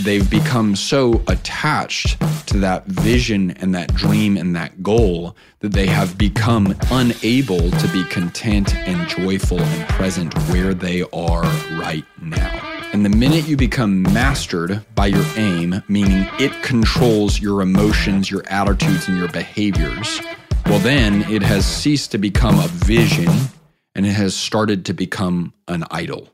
they've become so attached to that vision and that dream and that goal that they have become unable to be content and joyful and present where they are right now. And the minute you become mastered by your aim, meaning it controls your emotions, your attitudes, and your behaviors, well, then it has ceased to become a vision and it has started to become an idol.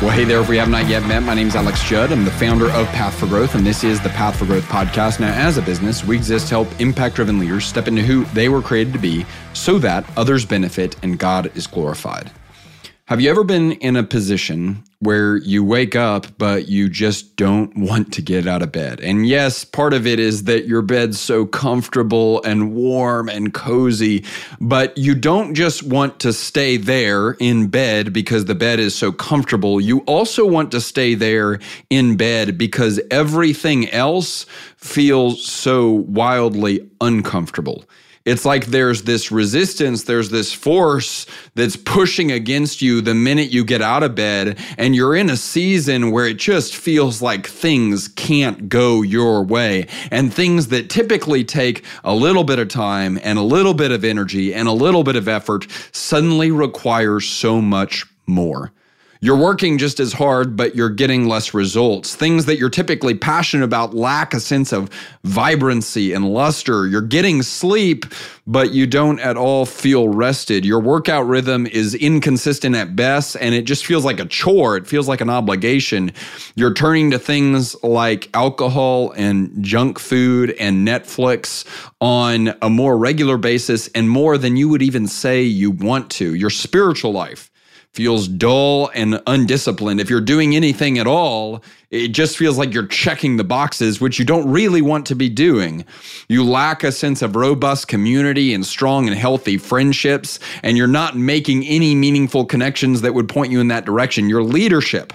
Well, hey there, if we have not yet met, my name is Alex Judd. I'm the founder of Path for Growth, and this is the Path for Growth podcast. Now, as a business, we exist to help impact driven leaders step into who they were created to be so that others benefit and God is glorified. Have you ever been in a position where you wake up, but you just don't want to get out of bed? And yes, part of it is that your bed's so comfortable and warm and cozy, but you don't just want to stay there in bed because the bed is so comfortable. You also want to stay there in bed because everything else feels so wildly uncomfortable. It's like there's this resistance, there's this force that's pushing against you the minute you get out of bed, and you're in a season where it just feels like things can't go your way. And things that typically take a little bit of time and a little bit of energy and a little bit of effort suddenly require so much more. You're working just as hard, but you're getting less results. Things that you're typically passionate about lack a sense of vibrancy and luster. You're getting sleep, but you don't at all feel rested. Your workout rhythm is inconsistent at best, and it just feels like a chore. It feels like an obligation. You're turning to things like alcohol and junk food and Netflix on a more regular basis and more than you would even say you want to. Your spiritual life feels dull and undisciplined. If you're doing anything at all, it just feels like you're checking the boxes, which you don't really want to be doing. You lack a sense of robust community and strong and healthy friendships, and you're not making any meaningful connections that would point you in that direction. Your leadership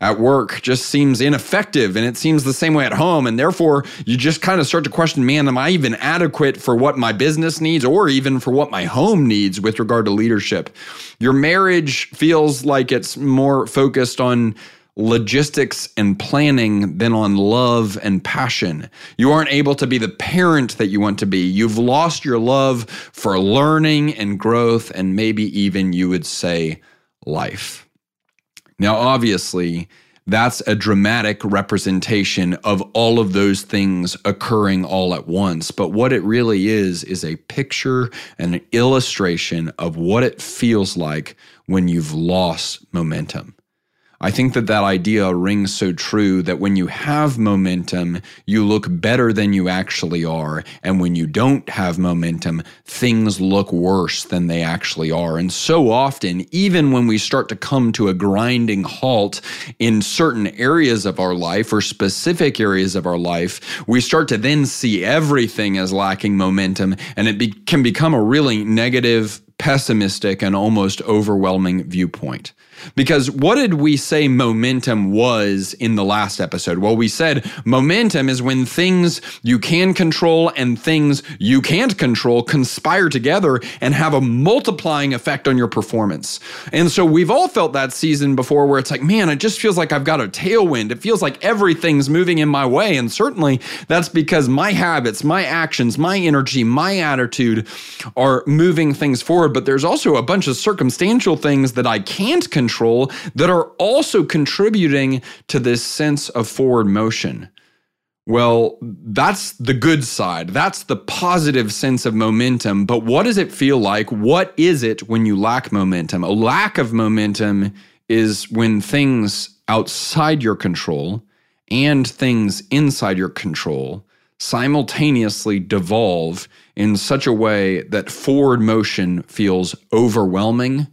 at work just seems ineffective and it seems the same way at home. And therefore, you just kind of start to question man, am I even adequate for what my business needs or even for what my home needs with regard to leadership? Your marriage feels like it's more focused on logistics and planning than on love and passion. You aren't able to be the parent that you want to be. You've lost your love for learning and growth, and maybe even you would say life. Now, obviously, that's a dramatic representation of all of those things occurring all at once. But what it really is, is a picture and an illustration of what it feels like when you've lost momentum. I think that that idea rings so true that when you have momentum, you look better than you actually are. And when you don't have momentum, things look worse than they actually are. And so often, even when we start to come to a grinding halt in certain areas of our life or specific areas of our life, we start to then see everything as lacking momentum. And it be- can become a really negative, pessimistic, and almost overwhelming viewpoint. Because what did we say momentum was in the last episode? Well, we said momentum is when things you can control and things you can't control conspire together and have a multiplying effect on your performance. And so we've all felt that season before where it's like, man, it just feels like I've got a tailwind. It feels like everything's moving in my way. And certainly that's because my habits, my actions, my energy, my attitude are moving things forward. But there's also a bunch of circumstantial things that I can't control that are also contributing to this sense of forward motion. Well, that's the good side. That's the positive sense of momentum. But what does it feel like? What is it when you lack momentum? A lack of momentum is when things outside your control and things inside your control simultaneously devolve in such a way that forward motion feels overwhelming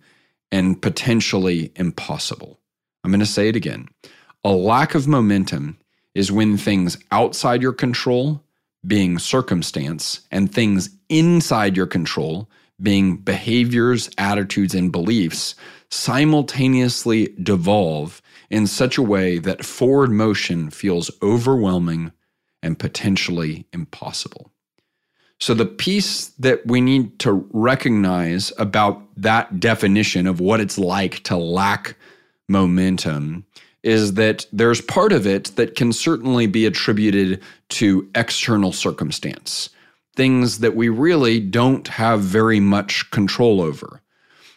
and potentially impossible. I'm going to say it again. A lack of momentum is when things outside your control, being circumstance, and things inside your control, being behaviors, attitudes, and beliefs, simultaneously devolve in such a way that forward motion feels overwhelming and potentially impossible. So, the piece that we need to recognize about that definition of what it's like to lack momentum is that there's part of it that can certainly be attributed to external circumstance, things that we really don't have very much control over.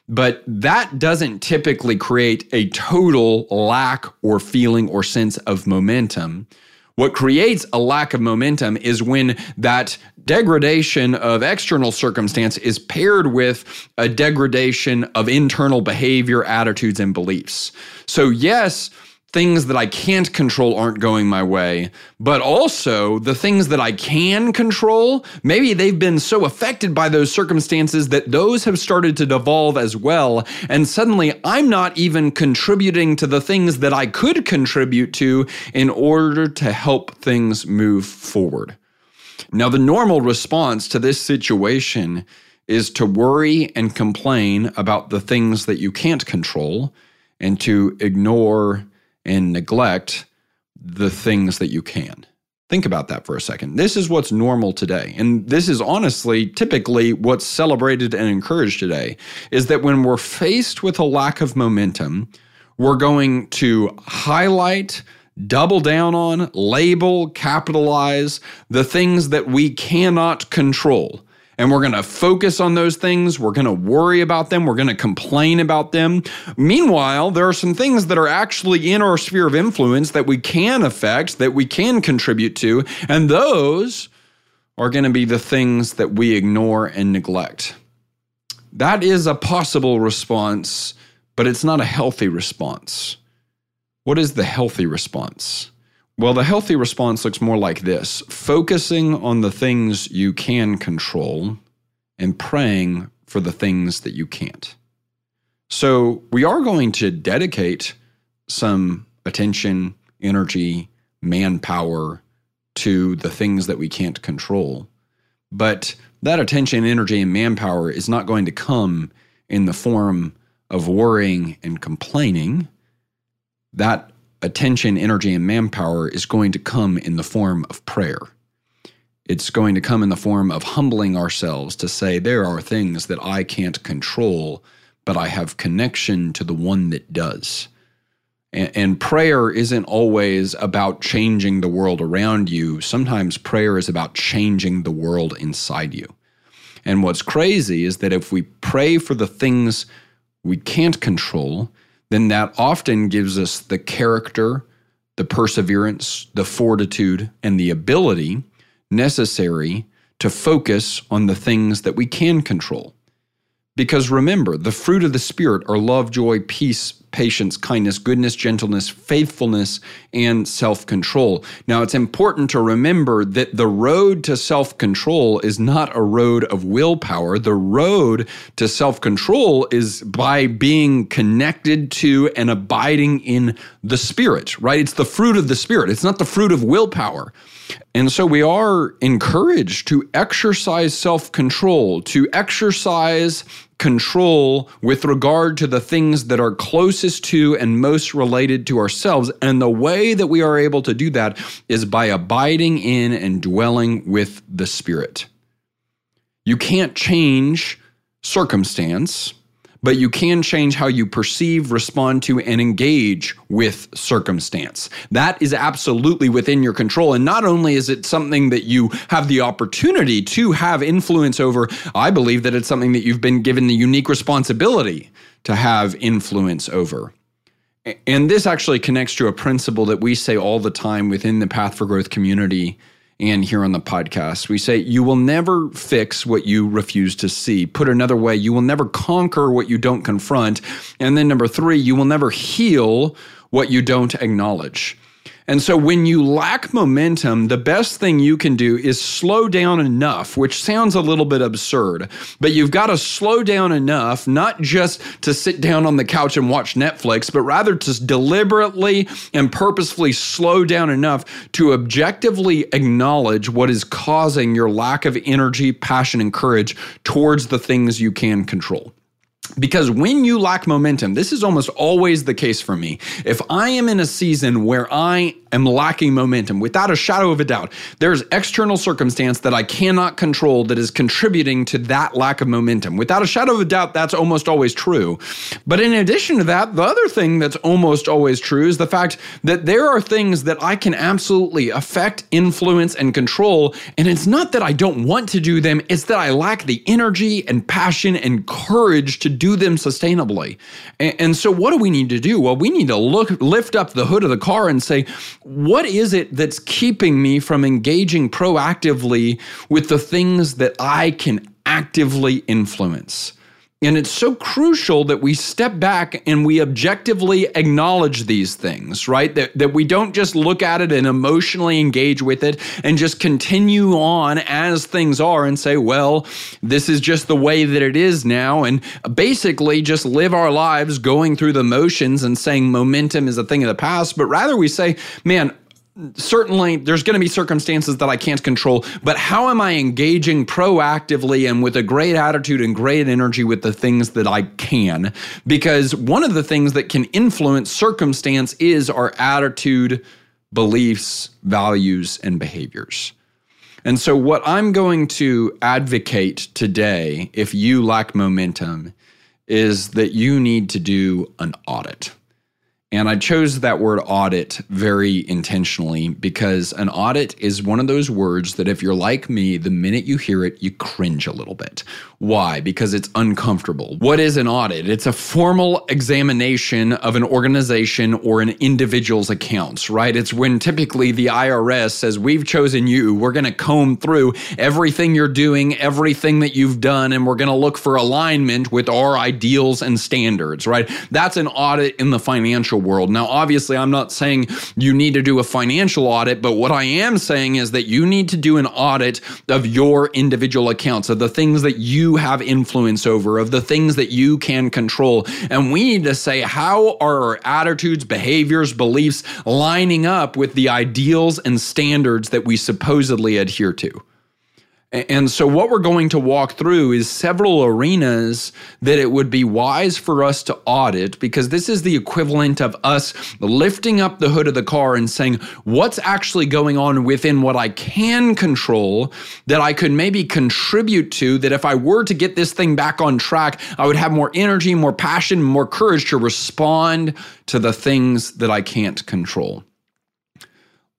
But that doesn't typically create a total lack or feeling or sense of momentum. What creates a lack of momentum is when that degradation of external circumstance is paired with a degradation of internal behavior, attitudes, and beliefs. So, yes, things that I can't control aren't going my way, but also the things that I can control, maybe they've been so affected by those circumstances that those have started to devolve as well. And suddenly I'm not even contributing to the things that I could contribute to in order to help things move forward. Now, the normal response to this situation is to worry and complain about the things that you can't control and to ignore and neglect the things that you can. Think about that for a second. This is what's normal today. And this is honestly typically what's celebrated and encouraged today is that when we're faced with a lack of momentum, we're going to highlight, double down on, label, capitalize the things that we cannot control and we're going to focus on those things. We're going to worry about them. We're going to complain about them. Meanwhile, there are some things that are actually in our sphere of influence that we can affect, that we can contribute to, and those are going to be the things that we ignore and neglect. That is a possible response, but it's not a healthy response. What is the healthy response? Well, the healthy response looks more like this focusing on the things you can control and praying for the things that you can't. So, we are going to dedicate some attention, energy, manpower to the things that we can't control. But that attention, energy, and manpower is not going to come in the form of worrying and complaining. That attention, energy, and manpower is going to come in the form of prayer. It's going to come in the form of humbling ourselves to say, there are things that I can't control, but I have connection to the one that does. And, prayer isn't always about changing the world around you. Sometimes prayer is about changing the world inside you. And what's crazy is that if we pray for the things we can't control, then that often gives us the character, the perseverance, the fortitude, and the ability necessary to focus on the things that we can control. Because remember, the fruit of the Spirit are love, joy, peace, patience, kindness, goodness, gentleness, faithfulness, and self control. Now, it's important to remember that the road to self control is not a road of willpower. The road to self control is by being connected to and abiding in the Spirit, right? It's the fruit of the Spirit, it's not the fruit of willpower. And so we are encouraged to exercise self control, to exercise control with regard to the things that are closest to and most related to ourselves. And the way that we are able to do that is by abiding in and dwelling with the Spirit. You can't change circumstance but you can change how you perceive, respond to, and engage with circumstance. That is absolutely within your control. And not only is it something that you have the opportunity to have influence over, I believe that it's something that you've been given the unique responsibility to have influence over. And this actually connects to a principle that we say all the time within the Path for Growth community and here on the podcast. We say, You will never fix what you refuse to see. Put another way, you will never conquer what you don't confront. And then number three, you will never heal what you don't acknowledge. And so when you lack momentum, the best thing you can do is slow down enough, which sounds a little bit absurd, but you've got to slow down enough, not just to sit down on the couch and watch Netflix, but rather to deliberately and purposefully slow down enough to objectively acknowledge what is causing your lack of energy, passion, and courage towards the things you can control. Because when you lack momentum, this is almost always the case for me. If I am in a season where I am lacking momentum, without a shadow of a doubt, there's external circumstance that I cannot control that is contributing to that lack of momentum. Without a shadow of a doubt, that's almost always true. But in addition to that, the other thing that's almost always true is the fact that there are things that I can absolutely affect, influence, and control. And it's not that I don't want to do them, it's that I lack the energy and passion and courage to do them sustainably. And, and so, what do we need to do? Well, we need to look, lift up the hood of the car and say, what is it that's keeping me from engaging proactively with the things that I can actively influence? And it's so crucial that we step back and we objectively acknowledge these things, right? That, that we don't just look at it and emotionally engage with it and just continue on as things are and say, well, this is just the way that it is now. And basically just live our lives going through the motions and saying momentum is a thing of the past. But rather we say, man, certainly there's going to be circumstances that I can't control, but how am I engaging proactively and with a great attitude and great energy with the things that I can? Because one of the things that can influence circumstance is our attitude, beliefs, values, and behaviors. And so, what I'm going to advocate today, if you lack momentum, is that you need to do an audit. And I chose that word audit very intentionally because an audit is one of those words that if you're like me, the minute you hear it, you cringe a little bit. Why? Because it's uncomfortable. What is an audit? It's a formal examination of an organization or an individual's accounts, right? It's when typically the IRS says, We've chosen you. We're going to comb through everything you're doing, everything that you've done, and we're going to look for alignment with our ideals and standards, right? That's an audit in the financial world. Now, obviously, I'm not saying you need to do a financial audit, but what I am saying is that you need to do an audit of your individual accounts, of the things that you have influence over, of the things that you can control. And we need to say, how are our attitudes, behaviors, beliefs lining up with the ideals and standards that we supposedly adhere to? And so, what we're going to walk through is several arenas that it would be wise for us to audit because this is the equivalent of us lifting up the hood of the car and saying, What's actually going on within what I can control that I could maybe contribute to? That if I were to get this thing back on track, I would have more energy, more passion, more courage to respond to the things that I can't control.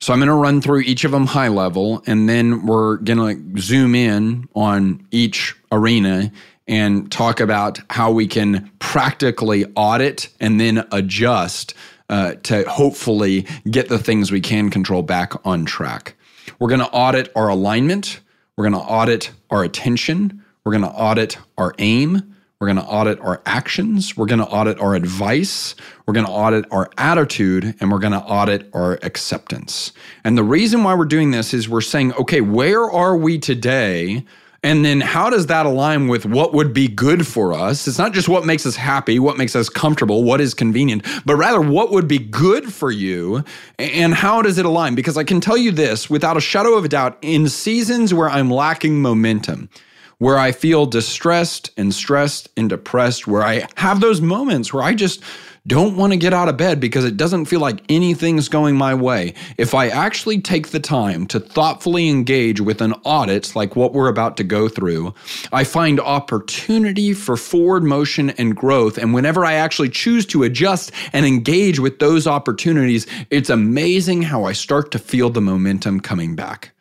So I'm going to run through each of them high level, and then we're going to zoom in on each arena and talk about how we can practically audit and then adjust uh, to hopefully get the things we can control back on track. We're going to audit our alignment. We're going to audit our attention. We're going to audit our aim. We're going to audit our actions. We're going to audit our advice. We're going to audit our attitude and we're going to audit our acceptance. And the reason why we're doing this is we're saying, okay, where are we today? And then how does that align with what would be good for us? It's not just what makes us happy, what makes us comfortable, what is convenient, but rather what would be good for you and how does it align? Because I can tell you this without a shadow of a doubt, in seasons where I'm lacking momentum, where I feel distressed and stressed and depressed, where I have those moments where I just don't want to get out of bed because it doesn't feel like anything's going my way. If I actually take the time to thoughtfully engage with an audit like what we're about to go through, I find opportunity for forward motion and growth. And whenever I actually choose to adjust and engage with those opportunities, it's amazing how I start to feel the momentum coming back.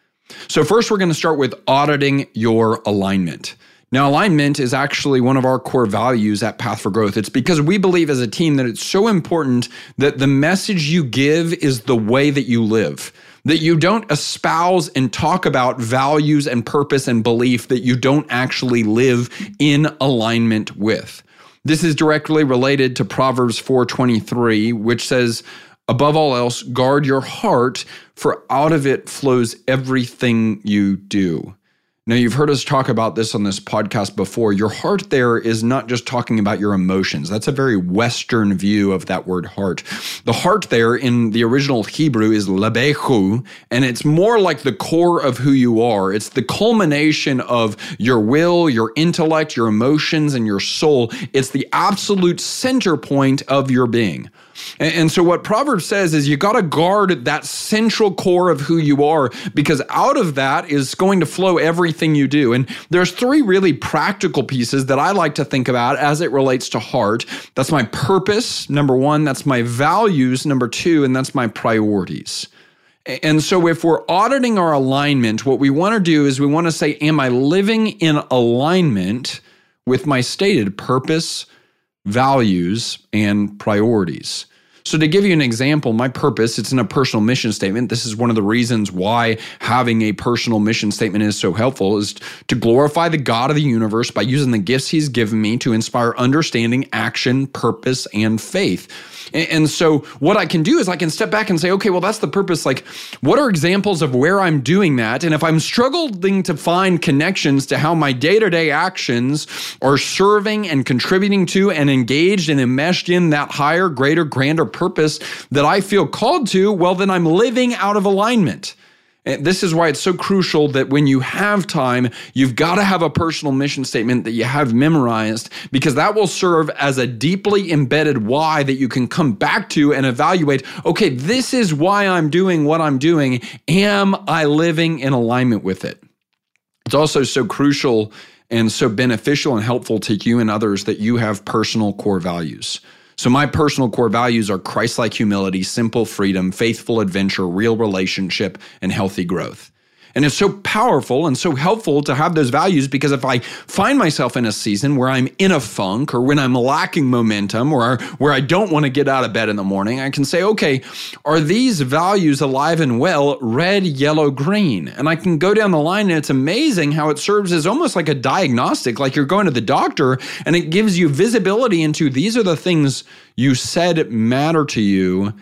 So, first, we're going to start with auditing your alignment. Now, alignment is actually one of our core values at Path for Growth. It's because we believe as a team that it's so important that the message you give is the way that you live. That you don't espouse and talk about values and purpose and belief that you don't actually live in alignment with. This is directly related to Proverbs 4:23, which says, Above all else, guard your heart, for out of it flows everything you do. Now, you've heard us talk about this on this podcast before. Your heart there is not just talking about your emotions. That's a very Western view of that word heart. The heart there in the original Hebrew is lebehu, and it's more like the core of who you are. It's the culmination of your will, your intellect, your emotions, and your soul. It's the absolute center point of your being. And, so, what Proverbs says is you got to guard that central core of who you are because out of that is going to flow everything you do. And there's three really practical pieces that I like to think about as it relates to heart. That's my purpose, number one. That's my values, number two. And that's my priorities. And so, if we're auditing our alignment, what we want to do is we want to say, Am I living in alignment with my stated purpose, values, and priorities? So, to give you an example, my purpose, it's in a personal mission statement. This is one of the reasons why having a personal mission statement is so helpful is to glorify the God of the universe by using the gifts he's given me to inspire understanding, action, purpose, and faith. And so what I can do is I can step back and say, okay, well, that's the purpose. Like, what are examples of where I'm doing that? And if I'm struggling to find connections to how my day to day actions are serving and contributing to and engaged and enmeshed in that higher, greater, grander purpose that I feel called to, well, then I'm living out of alignment. And this is why it's so crucial that when you have time, you've got to have a personal mission statement that you have memorized because that will serve as a deeply embedded why that you can come back to and evaluate okay, this is why I'm doing what I'm doing. Am I living in alignment with it? It's also so crucial and so beneficial and helpful to you and others that you have personal core values. So, my personal core values are Christ like humility, simple freedom, faithful adventure, real relationship, and healthy growth. And it's so powerful and so helpful to have those values because if I find myself in a season where I'm in a funk or when I'm lacking momentum or where I don't want to get out of bed in the morning, I can say, okay, are these values alive and well, red, yellow, green? And I can go down the line and it's amazing how it serves as almost like a diagnostic, like you're going to the doctor and it gives you visibility into these are the things you said matter to you.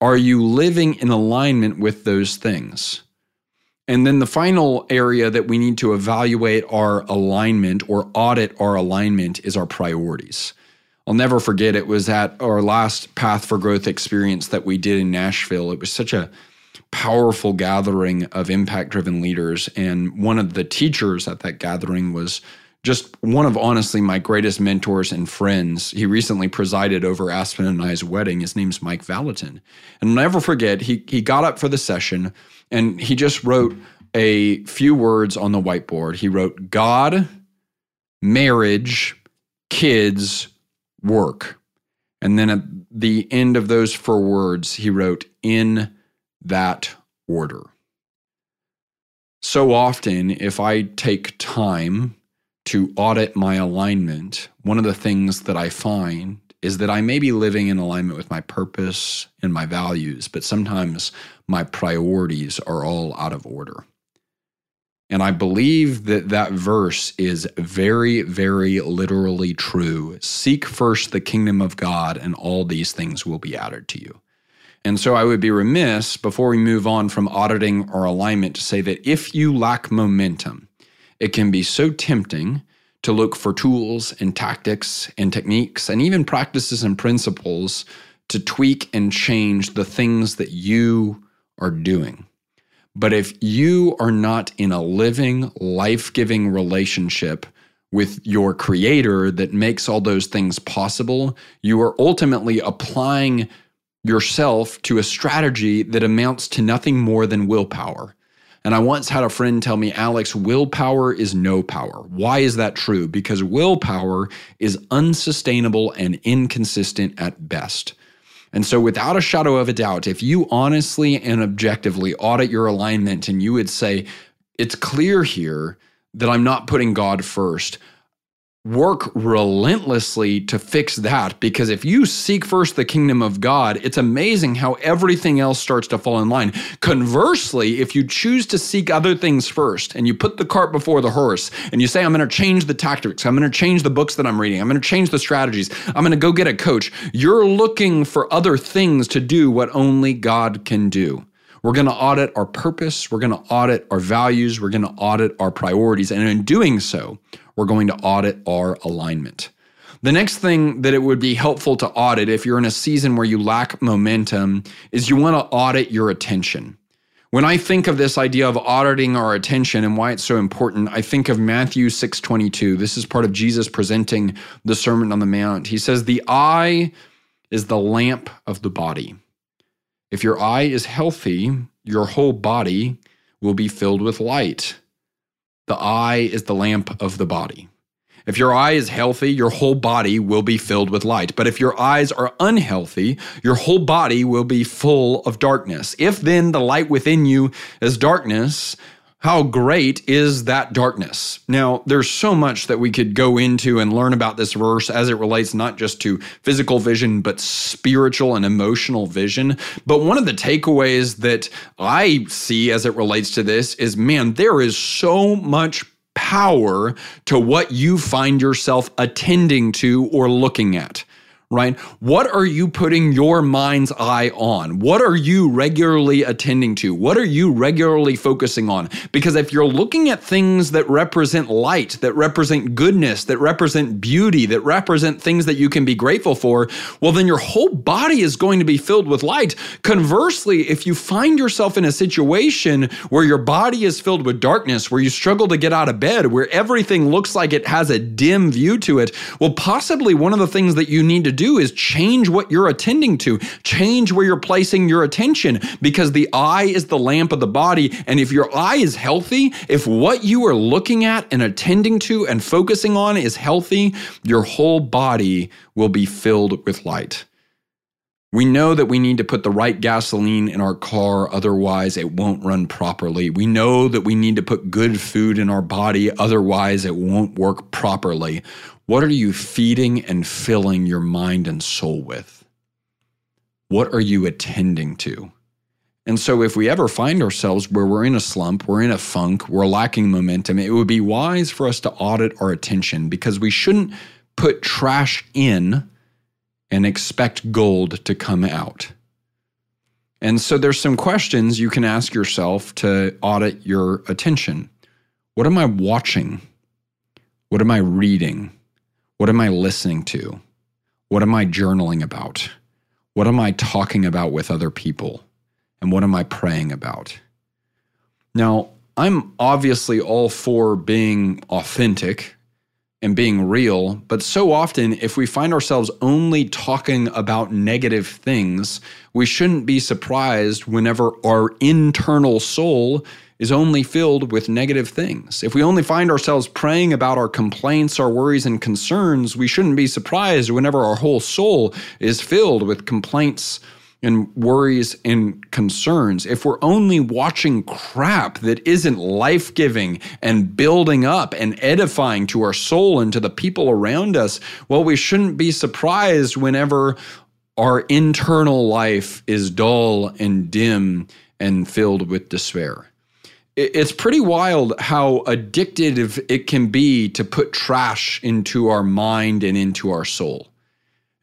Are you living in alignment with those things? And then the final area that we need to evaluate our alignment or audit our alignment is our priorities. I'll never forget it was at our last Path for Growth experience that we did in Nashville. It was such a powerful gathering of impact driven leaders. And one of the teachers at that gathering was just one of honestly my greatest mentors and friends. He recently presided over Aspen and I's wedding. His name's Mike Valentin. And I'll never forget, he, he got up for the session and he just wrote a few words on the whiteboard. He wrote God, marriage, kids, work. And then at the end of those four words, he wrote, in that order. So often, if I take time to audit my alignment, one of the things that I find is that I may be living in alignment with my purpose and my values, but sometimes my priorities are all out of order. And I believe that that verse is very, very literally true. Seek first the kingdom of God, and all these things will be added to you. And so I would be remiss before we move on from auditing our alignment to say that if you lack momentum, it can be so tempting to look for tools and tactics and techniques and even practices and principles to tweak and change the things that you are doing. But if you are not in a living, life giving relationship with your creator that makes all those things possible, you are ultimately applying yourself to a strategy that amounts to nothing more than willpower. And I once had a friend tell me, Alex, willpower is no power. Why is that true? Because willpower is unsustainable and inconsistent at best. And so, without a shadow of a doubt, if you honestly and objectively audit your alignment and you would say, it's clear here that I'm not putting God first, work relentlessly to fix that because if you seek first the kingdom of God, it's amazing how everything else starts to fall in line. Conversely, if you choose to seek other things first and you put the cart before the horse and you say, I'm going to change the tactics, I'm going to change the books that I'm reading, I'm going to change the strategies, I'm going to go get a coach, you're looking for other things to do what only God can do. We're going to audit our purpose. We're going to audit our values. We're going to audit our priorities. And in doing so, we're going to audit our alignment. The next thing that it would be helpful to audit if you're in a season where you lack momentum is you want to audit your attention. When I think of this idea of auditing our attention and why it's so important, I think of Matthew 6:22. This is part of Jesus presenting the Sermon on the Mount. He says, "The eye is the lamp of the body. If your eye is healthy, your whole body will be filled with light. The eye is the lamp of the body." If your eye is healthy, your whole body will be filled with light. But if your eyes are unhealthy, your whole body will be full of darkness. If then the light within you is darkness, how great is that darkness? Now, there's so much that we could go into and learn about this verse as it relates not just to physical vision, but spiritual and emotional vision. But one of the takeaways that I see as it relates to this is man, there is so much power to what you find yourself attending to or looking at right? What are you putting your mind's eye on? What are you regularly attending to? What are you regularly focusing on? Because if you're looking at things that represent light, that represent goodness, that represent beauty, that represent things that you can be grateful for, well, then your whole body is going to be filled with light. Conversely, if you find yourself in a situation where your body is filled with darkness, where you struggle to get out of bed, where everything looks like it has a dim view to it, well, possibly one of the things that you need to do is change what you're attending to, change where you're placing your attention, because the eye is the lamp of the body. And if your eye is healthy, if what you are looking at and attending to and focusing on is healthy, your whole body will be filled with light. We know that we need to put the right gasoline in our car, otherwise, it won't run properly. We know that we need to put good food in our body, otherwise, it won't work properly. What are you feeding and filling your mind and soul with? What are you attending to? And so, if we ever find ourselves where we're in a slump, we're in a funk, we're lacking momentum, it would be wise for us to audit our attention because we shouldn't put trash in and expect gold to come out. And so, there's some questions you can ask yourself to audit your attention. What am I watching? What am I reading? What am I listening to? What am I journaling about? What am I talking about with other people? And what am I praying about? Now, I'm obviously all for being authentic and being real, but so often, if we find ourselves only talking about negative things, we shouldn't be surprised whenever our internal soul is only filled with negative things. If we only find ourselves praying about our complaints, our worries, and concerns, we shouldn't be surprised whenever our whole soul is filled with complaints and worries and concerns. If we're only watching crap that isn't life giving and building up and edifying to our soul and to the people around us, well, we shouldn't be surprised whenever our internal life is dull and dim and filled with despair it's pretty wild how addictive it can be to put trash into our mind and into our soul.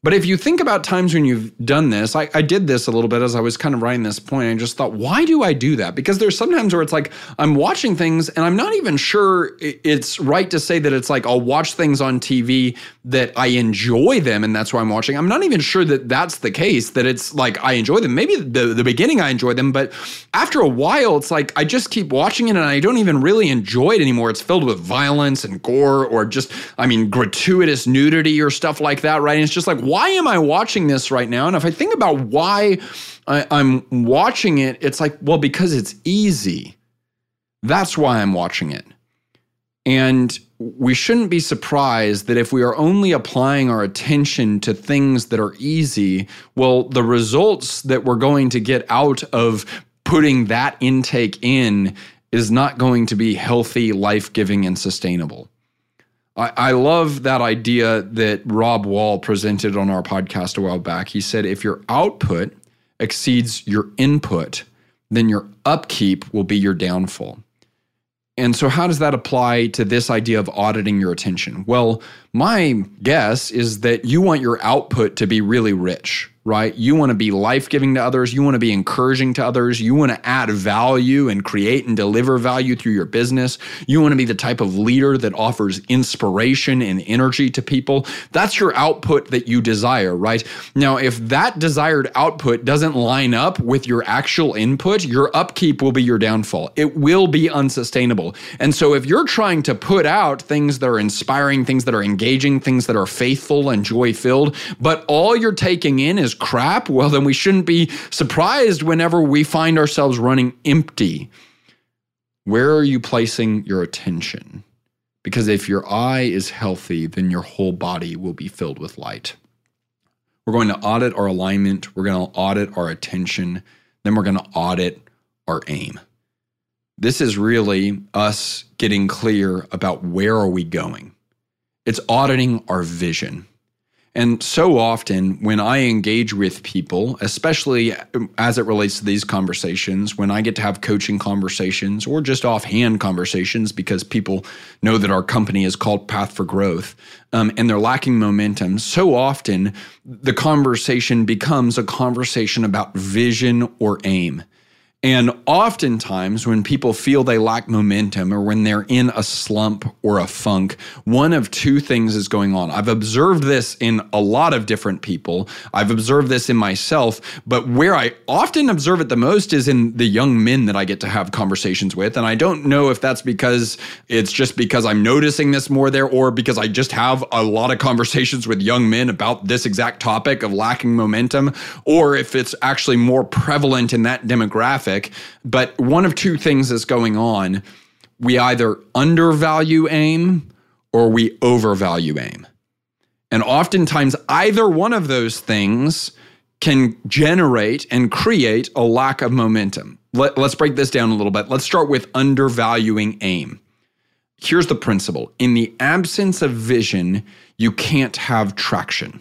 But if you think about times when you've done this, I, I, did this a little bit as I was kind of writing this point. I just thought, why do I do that? Because there's sometimes where it's like I'm watching things and I'm not even sure it's right to say that it's like I'll watch things on TV that I enjoy them and that's why I'm watching. I'm not even sure that that's the case, that it's like I enjoy them. Maybe the, the beginning I enjoy them, but after a while, it's like I just keep watching it and I don't even really enjoy it anymore. It's filled with violence and gore or just, I mean, gratuitous nudity or stuff like that, right? And it's just like, why am I watching this right now? And if I think about why I, I'm watching it, it's like, well, because it's easy. That's why I'm watching it. And we shouldn't be surprised that if we are only applying our attention to things that are easy, well, the results that we're going to get out of putting that intake in is not going to be healthy, life giving, and sustainable. I, I love that idea that Rob Wall presented on our podcast a while back. He said, if your output exceeds your input, then your upkeep will be your downfall. And so, how does that apply to this idea of auditing your attention? Well, my guess is that you want your output to be really rich, right? You want to be life giving to others. You want to be encouraging to others. You want to add value and create and deliver value through your business. You want to be the type of leader that offers inspiration and energy to people. That's your output that you desire, right? Now, if that desired output doesn't line up with your actual input, your upkeep will be your downfall. It will be unsustainable. And so if you're trying to put out things that are inspiring, things that are engaging, things that are faithful and joy filled, but all you're taking in is crap, well, then we shouldn't be surprised whenever we find ourselves running empty. Where are you placing your attention? Because if your eye is healthy, then your whole body will be filled with light. We're going to audit our alignment, we're going to audit our attention, then we're going to audit our aim. This is really us getting clear about where are we going. It's auditing our vision. And so often, when I engage with people, especially as it relates to these conversations, when I get to have coaching conversations or just offhand conversations, because people know that our company is called Path for Growth um, and they're lacking momentum, so often the conversation becomes a conversation about vision or aim. And oftentimes, when people feel they lack momentum or when they're in a slump or a funk, one of two things is going on. I've observed this in a lot of different people. I've observed this in myself, but where I often observe it the most is in the young men that I get to have conversations with. And I don't know if that's because it's just because I'm noticing this more there or because I just have a lot of conversations with young men about this exact topic of lacking momentum, or if it's actually more prevalent in that demographic but one of two things is going on. We either undervalue aim or we overvalue aim. And oftentimes, either one of those things can generate and create a lack of momentum. Let, us break this down a little bit. Let's start with undervaluing aim. Here's the principle in the absence of vision, you can't have traction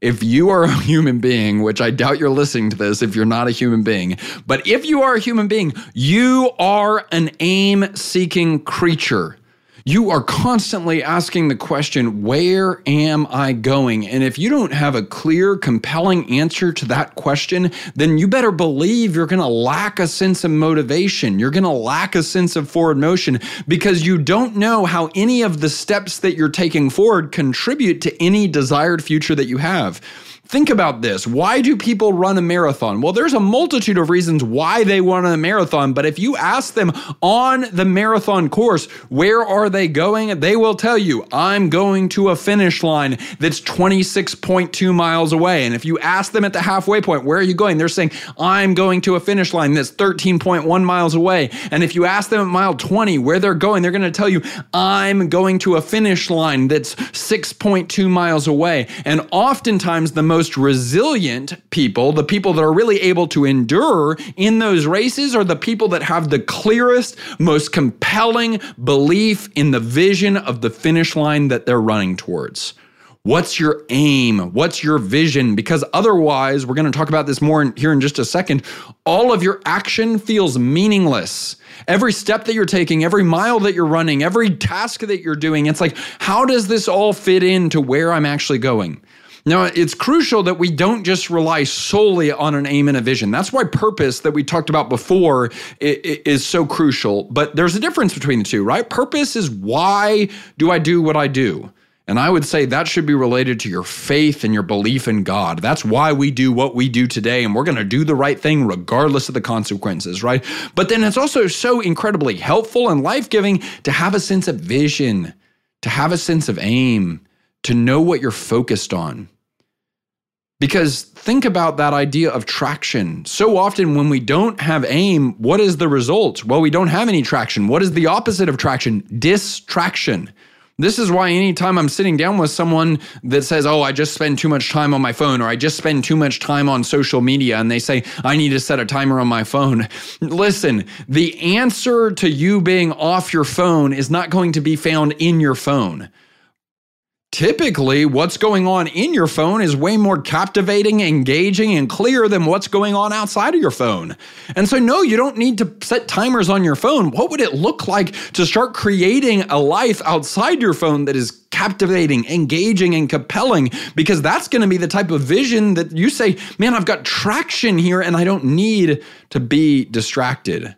if you are a human being, which I doubt you're listening to this if you're not a human being, but if you are a human being, you are an aim seeking creature you are constantly asking the question, Where am I going? And if you don't have a clear, compelling answer to that question, then you better believe you're going to lack a sense of motivation. You're going to lack a sense of forward motion because you don't know how any of the steps that you're taking forward contribute to any desired future that you have. Think about this. Why do people run a marathon? Well, there's a multitude of reasons why they run a marathon, but if you ask them on the marathon course, where are they going? They will tell you, I'm going to a finish line that's 26.2 miles away. And if you ask them at the halfway point, where are you going? They're saying, I'm going to a finish line that's 13.1 miles away. And if you ask them at mile 20 where they're going, they're going to tell you, I'm going to a finish line that's 6.2 miles away. And oftentimes, the most resilient people, the people that are really able to endure in those races, are the people that have the clearest, most compelling belief in the vision of the finish line that they're running towards. What's your aim? What's your vision? Because otherwise, we're going to talk about this more in, here in just a second. All of your action feels meaningless. Every step that you're taking, every mile that you're running, every task that you're doing, it's like, how does this all fit into where I'm actually going? Now, it's crucial that we don't just rely solely on an aim and a vision. That's why purpose that we talked about before is so crucial. But there's a difference between the two, right? Purpose is why do I do what I do? And I would say that should be related to your faith and your belief in God. That's why we do what we do today, and we're going to do the right thing regardless of the consequences, right? But then it's also so incredibly helpful and life giving to have a sense of vision, to have a sense of aim, to know what you're focused on. Because think about that idea of traction. So often, when we don't have aim, what is the result? Well, we don't have any traction. What is the opposite of traction? Distraction. This is why anytime I'm sitting down with someone that says, Oh, I just spend too much time on my phone, or I just spend too much time on social media, and they say, I need to set a timer on my phone. Listen, the answer to you being off your phone is not going to be found in your phone. Typically what's going on in your phone is way more captivating, engaging, and clear than what's going on outside of your phone. And so, no, you don't need to set timers on your phone. What would it look like to start creating a life outside your phone that is captivating, engaging, and compelling? Because that's going to be the type of vision that you say, man, I've got traction here and I don't need to be distracted.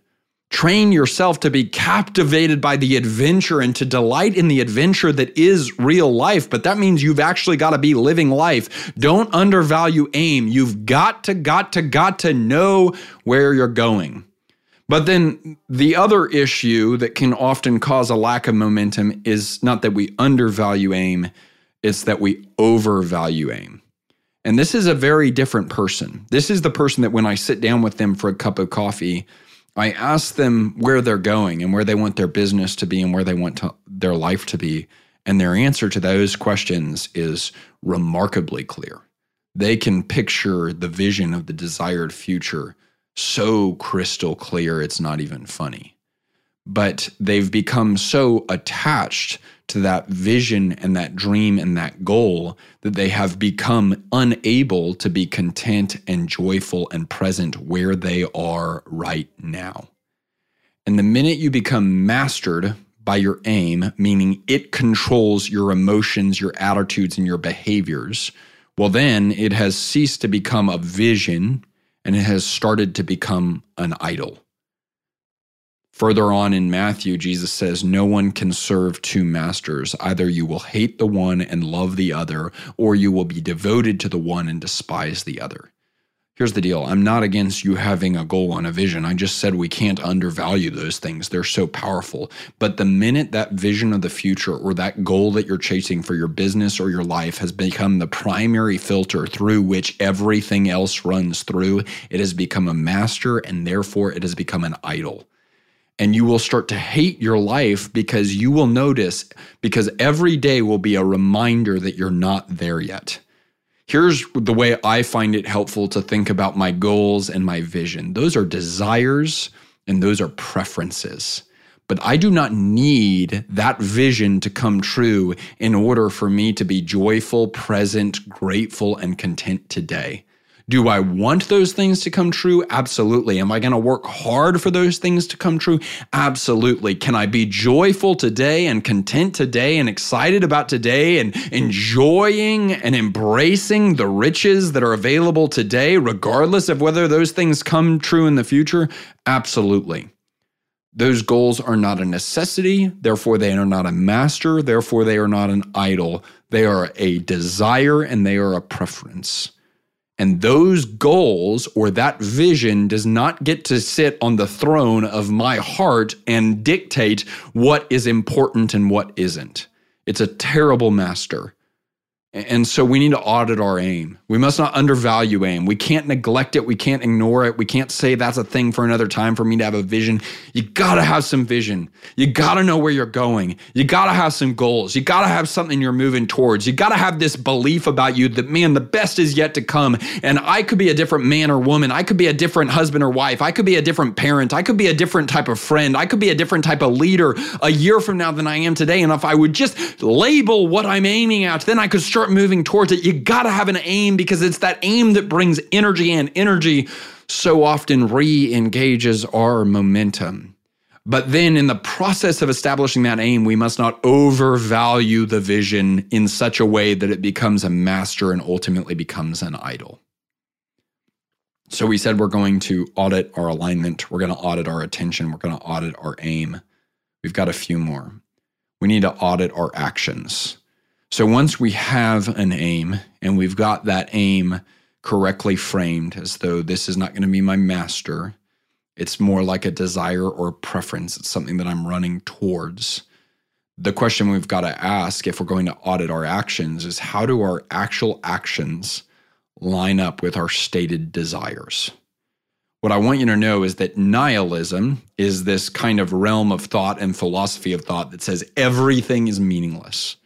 Train yourself to be captivated by the adventure and to delight in the adventure that is real life. But that means you've actually got to be living life. Don't undervalue aim. You've got to, got to, got to know where you're going. But then the other issue that can often cause a lack of momentum is not that we undervalue aim, it's that we overvalue aim. And this is a very different person. This is the person that when I sit down with them for a cup of coffee, I ask them where they're going and where they want their business to be and where they want to, their life to be. And their answer to those questions is remarkably clear. They can picture the vision of the desired future so crystal clear, it's not even funny. But they've become so attached to that vision and that dream and that goal that they have become unable to be content and joyful and present where they are right now. And the minute you become mastered by your aim, meaning it controls your emotions, your attitudes, and your behaviors, well, then it has ceased to become a vision and it has started to become an idol. Further on in Matthew, Jesus says, No one can serve two masters. Either you will hate the one and love the other, or you will be devoted to the one and despise the other. Here's the deal I'm not against you having a goal and a vision. I just said we can't undervalue those things. They're so powerful. But the minute that vision of the future or that goal that you're chasing for your business or your life has become the primary filter through which everything else runs through, it has become a master and therefore it has become an idol and you will start to hate your life because you will notice, because every day will be a reminder that you're not there yet. Here's the way I find it helpful to think about my goals and my vision those are desires and those are preferences. But I do not need that vision to come true in order for me to be joyful, present, grateful, and content today. Do I want those things to come true? Absolutely. Am I going to work hard for those things to come true? Absolutely. Can I be joyful today and content today and excited about today and enjoying and embracing the riches that are available today, regardless of whether those things come true in the future? Absolutely. Those goals are not a necessity, therefore, they are not a master, therefore, they are not an idol. They are a desire and they are a preference. And those goals or that vision does not get to sit on the throne of my heart and dictate what is important and what isn't. It's a terrible master. And so we need to audit our aim. We must not undervalue aim. We can't neglect it. We can't ignore it. We can't say that's a thing for another time for me to have a vision. You got to have some vision. You got to know where you're going. You got to have some goals. You got to have something you're moving towards. You got to have this belief about you that, man, the best is yet to come. And I could be a different man or woman. I could be a different husband or wife. I could be a different parent. I could be a different type of friend. I could be a different type of leader a year from now than I am today. And if I would just label what I'm aiming at, then I could start start moving towards it, you got to have an aim because it's that aim that brings energy, and energy so often re engages our momentum. But then, in the process of establishing that aim, we must not overvalue the vision in such a way that it becomes a master and ultimately becomes an idol. So, we said we're going to audit our alignment, we're going to audit our attention, we're going to audit our aim. We've got a few more. We need to audit our actions. So once we have an aim and we've got that aim correctly framed as though this is not going to be my master, it's more like a desire or a preference. It's something that I'm running towards. The question we've got to ask if we're going to audit our actions is how do our actual actions line up with our stated desires? What I want you to know is that nihilism is this kind of realm of thought and philosophy of thought that says everything is meaningless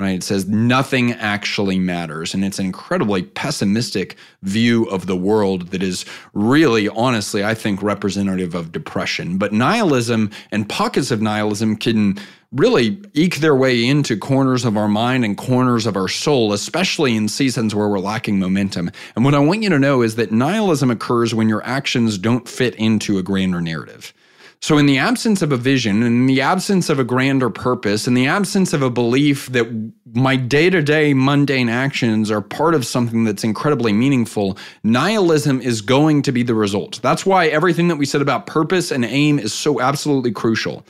right? It says nothing actually matters. And it's an incredibly pessimistic view of the world that is really, honestly, I think representative of depression. But nihilism and pockets of nihilism can really eke their way into corners of our mind and corners of our soul, especially in seasons where we're lacking momentum. And what I want you to know is that nihilism occurs when your actions don't fit into a grander narrative. So, in the absence of a vision, in the absence of a grander purpose, in the absence of a belief that my day to day mundane actions are part of something that's incredibly meaningful, nihilism is going to be the result. That's why everything that we said about purpose and aim is so absolutely crucial.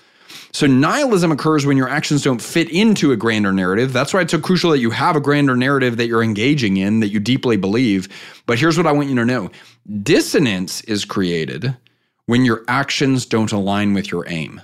So, nihilism occurs when your actions don't fit into a grander narrative. That's why it's so crucial that you have a grander narrative that you're engaging in, that you deeply believe. But here's what I want you to know dissonance is created when your actions don't align with your aim.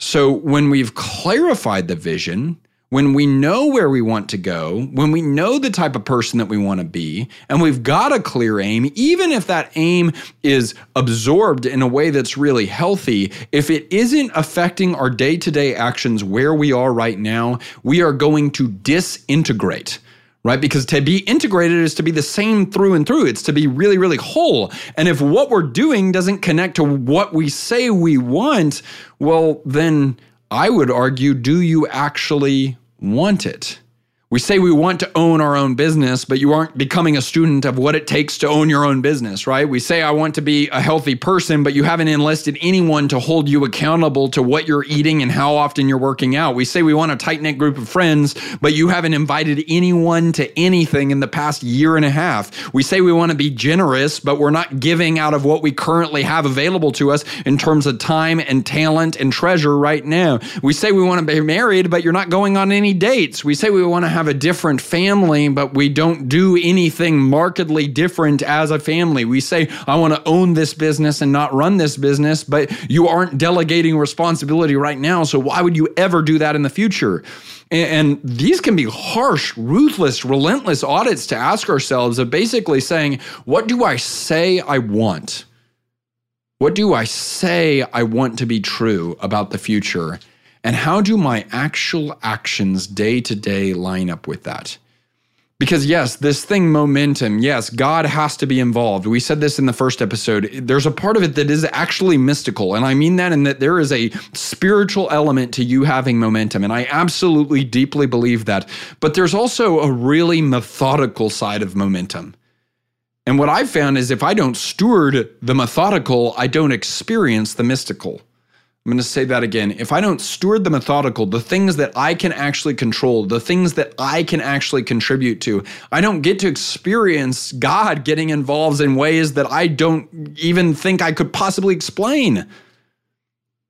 So, when we've clarified the vision, when we know where we want to go, when we know the type of person that we want to be, and we've got a clear aim, even if that aim is absorbed in a way that's really healthy, if it isn't affecting our day to day actions where we are right now, we are going to disintegrate right? Because to be integrated is to be the same through and through. It's to be really, really whole. And if what we're doing doesn't connect to what we say we want, well, then I would argue, do you actually want it? We say we want to own our own business, but you aren't becoming a student of what it takes to own your own business, right? We say I want to be a healthy person, but you haven't enlisted anyone to hold you accountable to what you're eating and how often you're working out. We say we want a tight knit group of friends, but you haven't invited anyone to anything in the past year and a half. We say we want to be generous, but we're not giving out of what we currently have available to us in terms of time and talent and treasure right now. We say we want to be married, but you're not going on any dates. We say we want to have have a different family, but we don't do anything markedly different as a family. We say, I want to own this business and not run this business, but you aren't delegating responsibility right now. So why would you ever do that in the future? And these can be harsh, ruthless, relentless audits to ask ourselves of basically saying, What do I say I want? What do I say I want to be true about the future? And how do my actual actions day to day line up with that? Because, yes, this thing, momentum, yes, God has to be involved. We said this in the first episode. There's a part of it that is actually mystical. And I mean that in that there is a spiritual element to you having momentum. And I absolutely deeply believe that. But there's also a really methodical side of momentum. And what I've found is if I don't steward the methodical, I don't experience the mystical. I'm going to say that again. If I don't steward the methodical, the things that I can actually control, the things that I can actually contribute to, I don't get to experience God getting involved in ways that I don't even think I could possibly explain.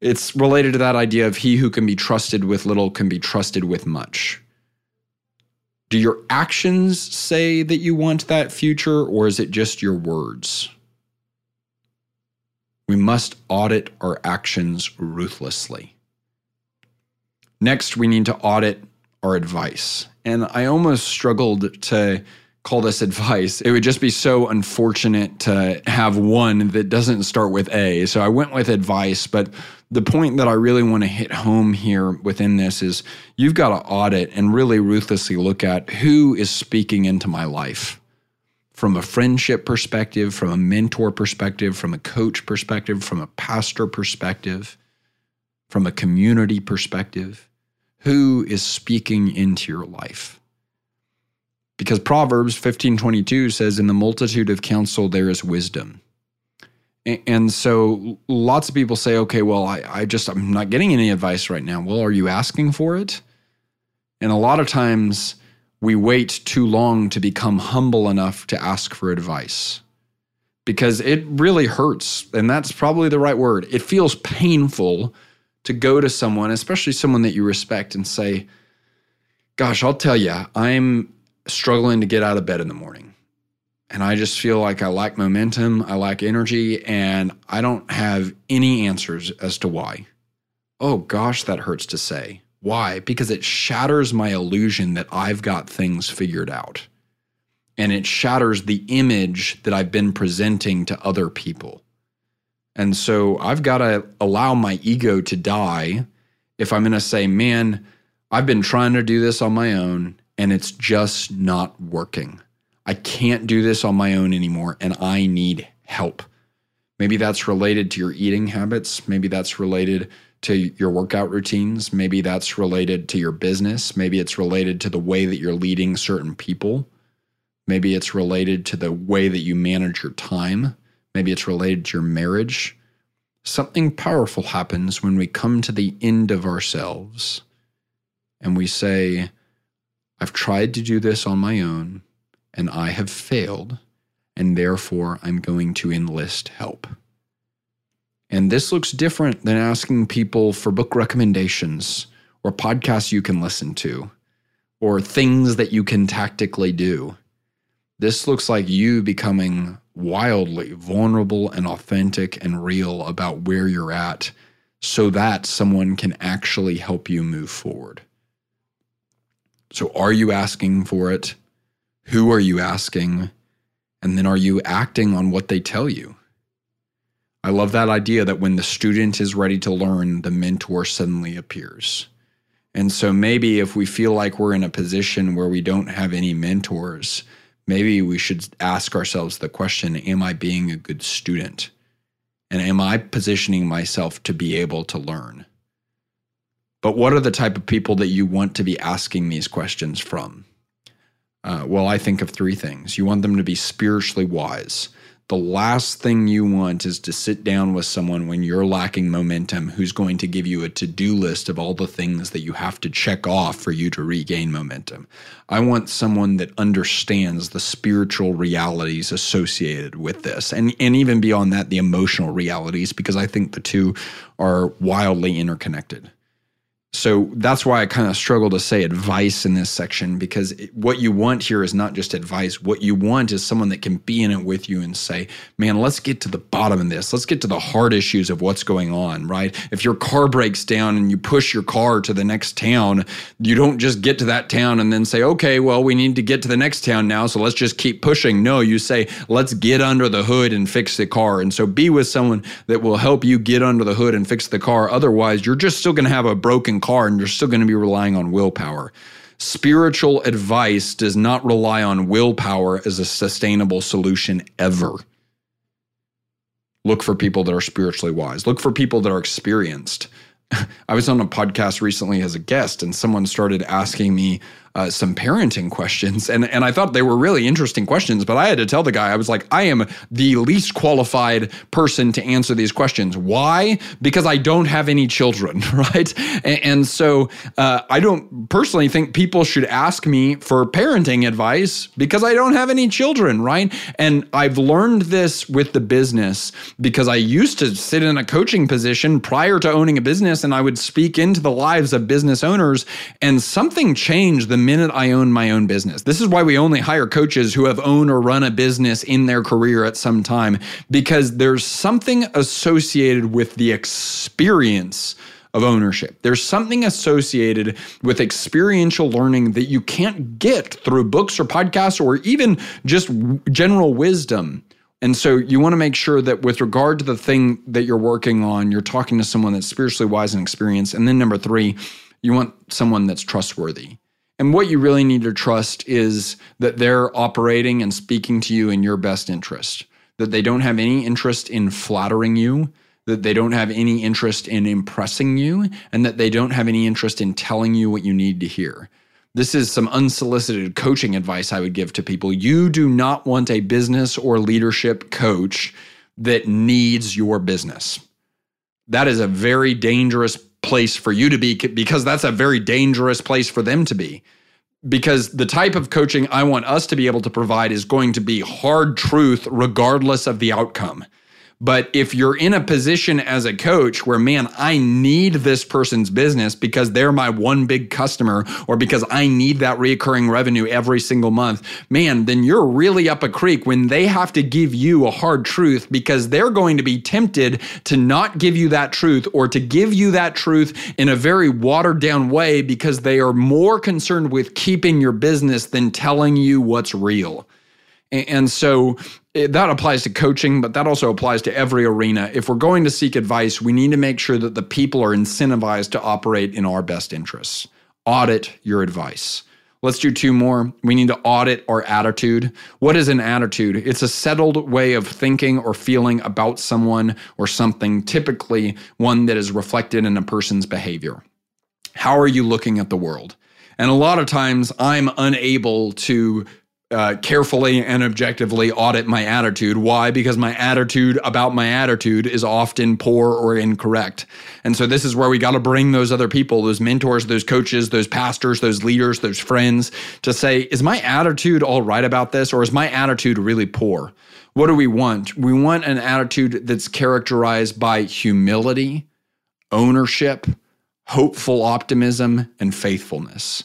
It's related to that idea of he who can be trusted with little can be trusted with much. Do your actions say that you want that future, or is it just your words? We must audit our actions ruthlessly. Next, we need to audit our advice. And I almost struggled to call this advice. It would just be so unfortunate to have one that doesn't start with A. So I went with advice, but the point that I really want to hit home here within this is you've got to audit and really ruthlessly look at who is speaking into my life from a friendship perspective, from a mentor perspective, from a coach perspective, from a pastor perspective, from a community perspective? Who is speaking into your life? Because Proverbs 15:22 says in the multitude of counsel there is wisdom. And so lots of people say, okay, well, I, I just, I'm not getting any advice right now. Well, are you asking for it? And a lot of times we wait too long to become humble enough to ask for advice because it really hurts. And that's probably the right word. It feels painful to go to someone, especially someone that you respect, and say, Gosh, I'll tell you, I'm struggling to get out of bed in the morning. And I just feel like I lack momentum, I lack energy, and I don't have any answers as to why. Oh gosh, that hurts to say. Why? Because it shatters my illusion that I've got things figured out. And it shatters the image that I've been presenting to other people. And so I've got to allow my ego to die if I'm going to say, man, I've been trying to do this on my own and it's just not working. I can't do this on my own anymore and I need help Maybe that's related to your eating habits. Maybe that's related to your workout routines. Maybe that's related to your business. Maybe it's related to the way that you're leading certain people. Maybe it's related to the way that you manage your time. Maybe it's related to your marriage. Something powerful happens when we come to the end of ourselves and we say, I've tried to do this on my own and I have failed, and therefore I'm going to enlist help. And this looks different than asking people for book recommendations or podcasts you can listen to or things that you can tactically do. This looks like you becoming wildly vulnerable and authentic and real about where you're at so that someone can actually help you move forward. So, are you asking for it? Who are you asking? And then are you acting on what they tell you? I love that idea that when the student is ready to learn, the mentor suddenly appears. And so maybe if we feel like we're in a position where we don't have any mentors, maybe we should ask ourselves the question Am I being a good student? And am I positioning myself to be able to learn? But what are the type of people that you want to be asking these questions from? Uh, well, I think of three things. You want them to be spiritually wise the last thing you want is to sit down with someone when you're lacking momentum who's going to give you a to do list of all the things that you have to check off for you to regain momentum. I want someone that understands the spiritual realities associated with this, and, and even beyond that, the emotional realities, because I think the two are wildly interconnected so that's why I kind of struggle to say advice in this section because it, what you want here is not just advice. What you want is someone that can be in it with you and say, man, let's get to the bottom of this. Let's get to the hard issues of what's going on, right? If your car breaks down and you push your car to the next town, you don't just get to that town and then say, okay, well, we need to get to the next town now. So let's just keep pushing. No, you say, let's get under the hood and fix the car. And so be with someone that will help you get under the hood and fix the car. Otherwise, you're just still going to have a broken car and you're still going to be relying on willpower. Spiritual advice does not rely on willpower as a sustainable solution ever. Look for people that are spiritually wise. Look for people that are experienced. I was on a podcast recently as a guest, and someone started asking me uh, some parenting questions, and and I thought they were really interesting questions. But I had to tell the guy I was like, I am the least qualified person to answer these questions. Why? Because I don't have any children, right? And, and so uh, I don't personally think people should ask me for parenting advice because I don't have any children, right? And I've learned this with the business because I used to sit in a coaching position prior to owning a business, and I would speak into the lives of business owners, and something changed the minute I own my own business. This is why we only hire coaches who have owned or run a business in their career at some time, because there's something associated with the experience of ownership. There's something associated with experiential learning that you can't get through books or podcasts or even just general wisdom. And so you want to make sure that with regard to the thing that you're working on, you're talking to someone that's spiritually wise and experienced. And then number three, you want someone that's trustworthy. And what you really need to trust is that they're operating and speaking to you in your best interest, that they don't have any interest in flattering you, that they don't have any interest in impressing you, and that they don't have any interest in telling you what you need to hear. This is some unsolicited coaching advice I would give to people. You do not want a business or leadership coach that needs your business. That is a very dangerous place for you to be because that's a very dangerous place for them to be. Because the type of coaching I want us to be able to provide is going to be hard truth, regardless of the outcome. But if you're in a position as a coach where, man, I need this person's business because they're my one big customer or because I need that reoccurring revenue every single month, man, then you're really up a creek when they have to give you a hard truth because they're going to be tempted to not give you that truth or to give you that truth in a very watered down way because they are more concerned with keeping your business than telling you what's real. And so it, that applies to coaching, but that also applies to every arena. If we're going to seek advice, we need to make sure that the people are incentivized to operate in our best interests. Audit your advice. Let's do two more. We need to audit our attitude. What is an attitude? It's a settled way of thinking or feeling about someone or something, typically one that is reflected in a person's behavior. How are you looking at the world? And a lot of times I'm unable to uh, carefully and objectively audit my attitude. Why? Because my attitude about my attitude is often poor or incorrect. And so this is where we got to bring those other people, those mentors, those coaches, those pastors, those leaders, those friends to say, is my attitude all right about this or is my attitude really poor? What do we want? We want an attitude that's characterized by humility, ownership, hopeful optimism, and faithfulness.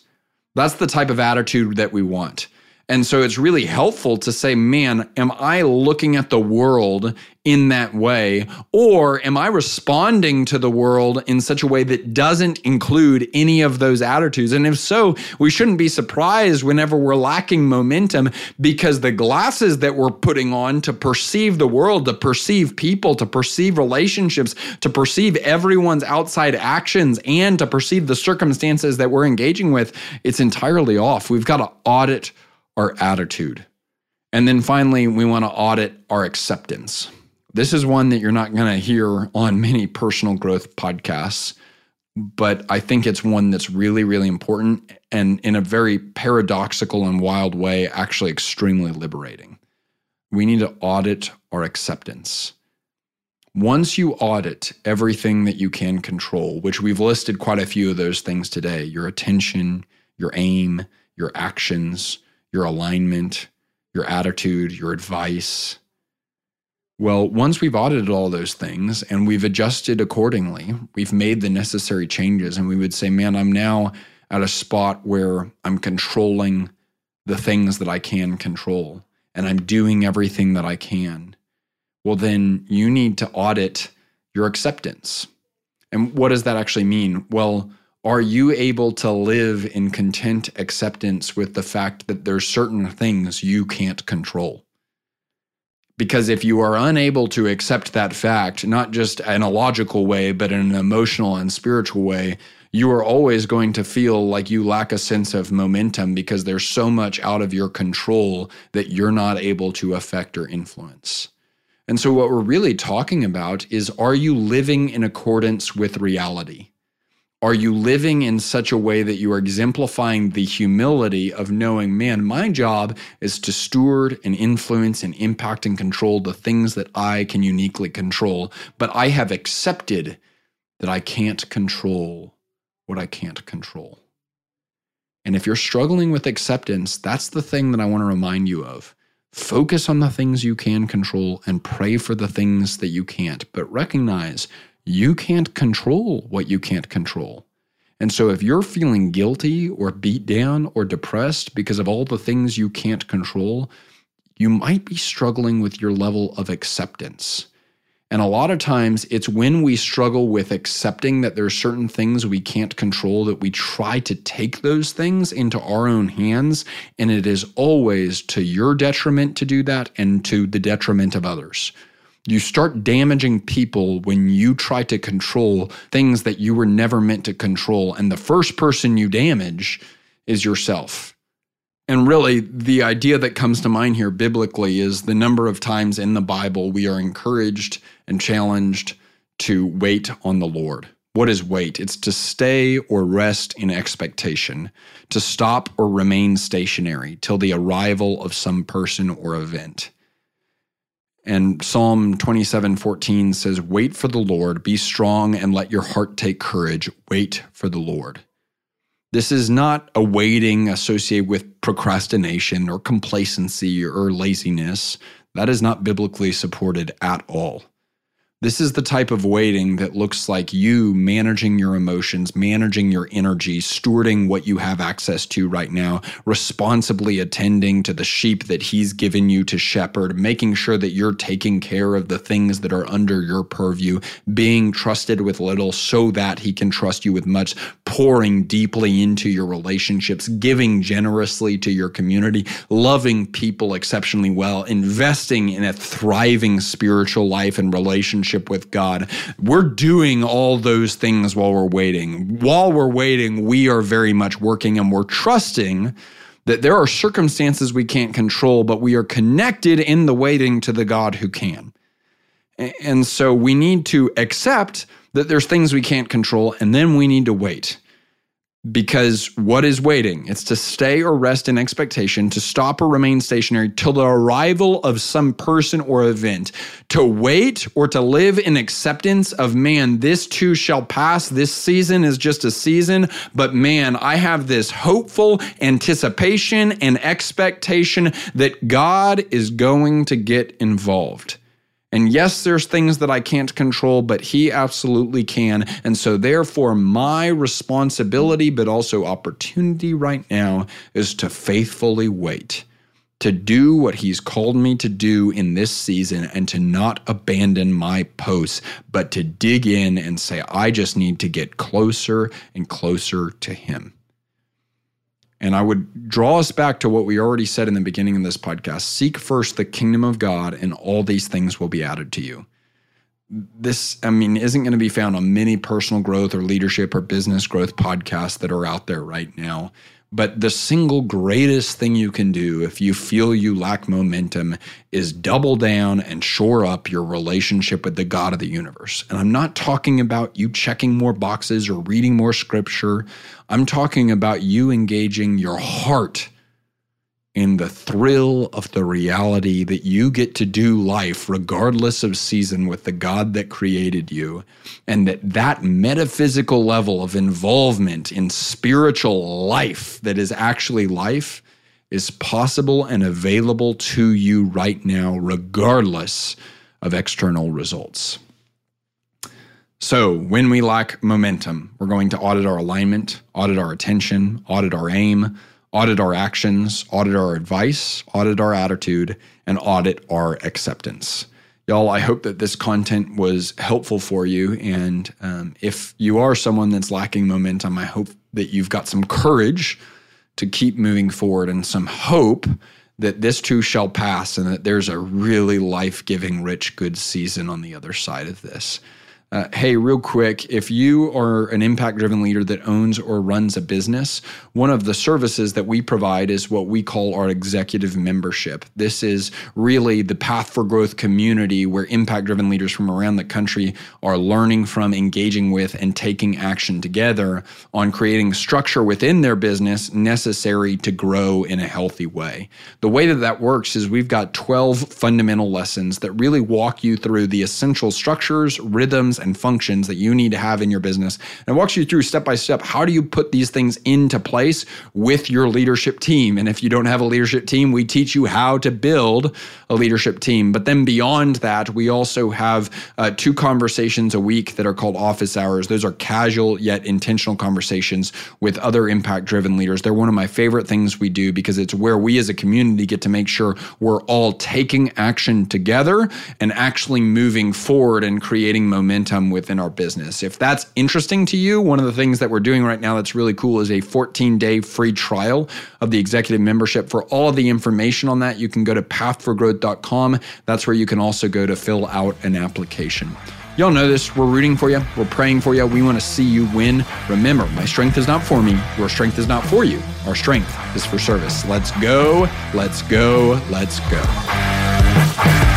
That's the type of attitude that we want. And so it's really helpful to say, man, am I looking at the world in that way? Or am I responding to the world in such a way that doesn't include any of those attitudes? And if so, we shouldn't be surprised whenever we're lacking momentum because the glasses that we're putting on to perceive the world, to perceive people, to perceive relationships, to perceive everyone's outside actions, and to perceive the circumstances that we're engaging with, it's entirely off. We've got to audit our attitude. And then finally, we want to audit our acceptance. This is one that you're not going to hear on many personal growth podcasts, but I think it's one that's really, really important and in a very paradoxical and wild way, actually extremely liberating. We need to audit our acceptance. Once you audit everything that you can control, which we've listed quite a few of those things today your attention, your aim, your actions, your alignment, your attitude, your advice. Well, once we've audited all those things and we've adjusted accordingly, we've made the necessary changes, and we would say, man, I'm now at a spot where I'm controlling the things that I can control and I'm doing everything that I can. Well, then you need to audit your acceptance. And what does that actually mean? Well, are you able to live in content acceptance with the fact that there's certain things you can't control? Because if you are unable to accept that fact, not just in a logical way, but in an emotional and spiritual way, you are always going to feel like you lack a sense of momentum because there's so much out of your control that you're not able to affect or influence. And so, what we're really talking about is are you living in accordance with reality? Are you living in such a way that you are exemplifying the humility of knowing, man, my job is to steward and influence and impact and control the things that I can uniquely control, but I have accepted that I can't control what I can't control. And if you're struggling with acceptance, that's the thing that I want to remind you of. Focus on the things you can control and pray for the things that you can't, but recognize you can't control what you can't control. And so, if you're feeling guilty or beat down or depressed because of all the things you can't control, you might be struggling with your level of acceptance. And a lot of times, it's when we struggle with accepting that there are certain things we can't control that we try to take those things into our own hands. And it is always to your detriment to do that and to the detriment of others. You start damaging people when you try to control things that you were never meant to control. And the first person you damage is yourself. And really, the idea that comes to mind here biblically is the number of times in the Bible we are encouraged and challenged to wait on the Lord. What is wait? It's to stay or rest in expectation, to stop or remain stationary till the arrival of some person or event. And Psalm 27 14 says, Wait for the Lord, be strong, and let your heart take courage. Wait for the Lord. This is not a waiting associated with procrastination or complacency or laziness. That is not biblically supported at all. This is the type of waiting that looks like you managing your emotions, managing your energy, stewarding what you have access to right now, responsibly attending to the sheep that He's given you to shepherd, making sure that you're taking care of the things that are under your purview, being trusted with little so that He can trust you with much, pouring deeply into your relationships, giving generously to your community, loving people exceptionally well, investing in a thriving spiritual life and relationship relationship with God. We're doing all those things while we're waiting. While we're waiting, we are very much working and we're trusting that there are circumstances we can't control, but we are connected in the waiting to the God who can. And so we need to accept that there's things we can't control, and then we need to wait. Because what is waiting? It's to stay or rest in expectation, to stop or remain stationary till the arrival of some person or event. To wait or to live in acceptance of man, this too shall pass. This season is just a season, but man, I have this hopeful anticipation and expectation that God is going to get involved. And yes, there's things that I can't control, but he absolutely can. And so, therefore, my responsibility, but also opportunity right now is to faithfully wait, to do what he's called me to do in this season, and to not abandon my posts, but to dig in and say, I just need to get closer and closer to him. And I would draw us back to what we already said in the beginning of this podcast seek first the kingdom of God, and all these things will be added to you. This, I mean, isn't going to be found on many personal growth or leadership or business growth podcasts that are out there right now. But the single greatest thing you can do if you feel you lack momentum is double down and shore up your relationship with the God of the universe. And I'm not talking about you checking more boxes or reading more scripture. I'm talking about you engaging your heart in the thrill of the reality that you get to do life regardless of season with the God that created you and that that metaphysical level of involvement in spiritual life that is actually life is possible and available to you right now regardless of external results. So, when we lack momentum, we're going to audit our alignment, audit our attention, audit our aim, audit our actions, audit our advice, audit our attitude, and audit our acceptance. Y'all, I hope that this content was helpful for you. And um, if you are someone that's lacking momentum, I hope that you've got some courage to keep moving forward and some hope that this too shall pass and that there's a really life giving, rich, good season on the other side of this. Uh, hey, real quick, if you are an impact driven leader that owns or runs a business, one of the services that we provide is what we call our executive membership. This is really the Path for Growth community where impact driven leaders from around the country are learning from, engaging with, and taking action together on creating structure within their business necessary to grow in a healthy way. The way that that works is we've got 12 fundamental lessons that really walk you through the essential structures, rhythms, and functions that you need to have in your business and it walks you through step by step how do you put these things into place with your leadership team. And if you don't have a leadership team, we teach you how to build a leadership team. But then beyond that, we also have uh, two conversations a week that are called office hours. Those are casual yet intentional conversations with other impact driven leaders. They're one of my favorite things we do because it's where we as a community get to make sure we're all taking action together and actually moving forward and creating momentum momentum within our business. If that's interesting to you, one of the things that we're doing right now that's really cool is a 14 day free trial of the executive membership. For all of the information on that, you can go to pathforgrowth.com. That's where you can also go to fill out an application. Y'all know this. We're rooting for you. We're praying for you. We want to see you win. Remember, my strength is not for me. Your strength is not for you. Our strength is for service. Let's go. Let's go. Let's go.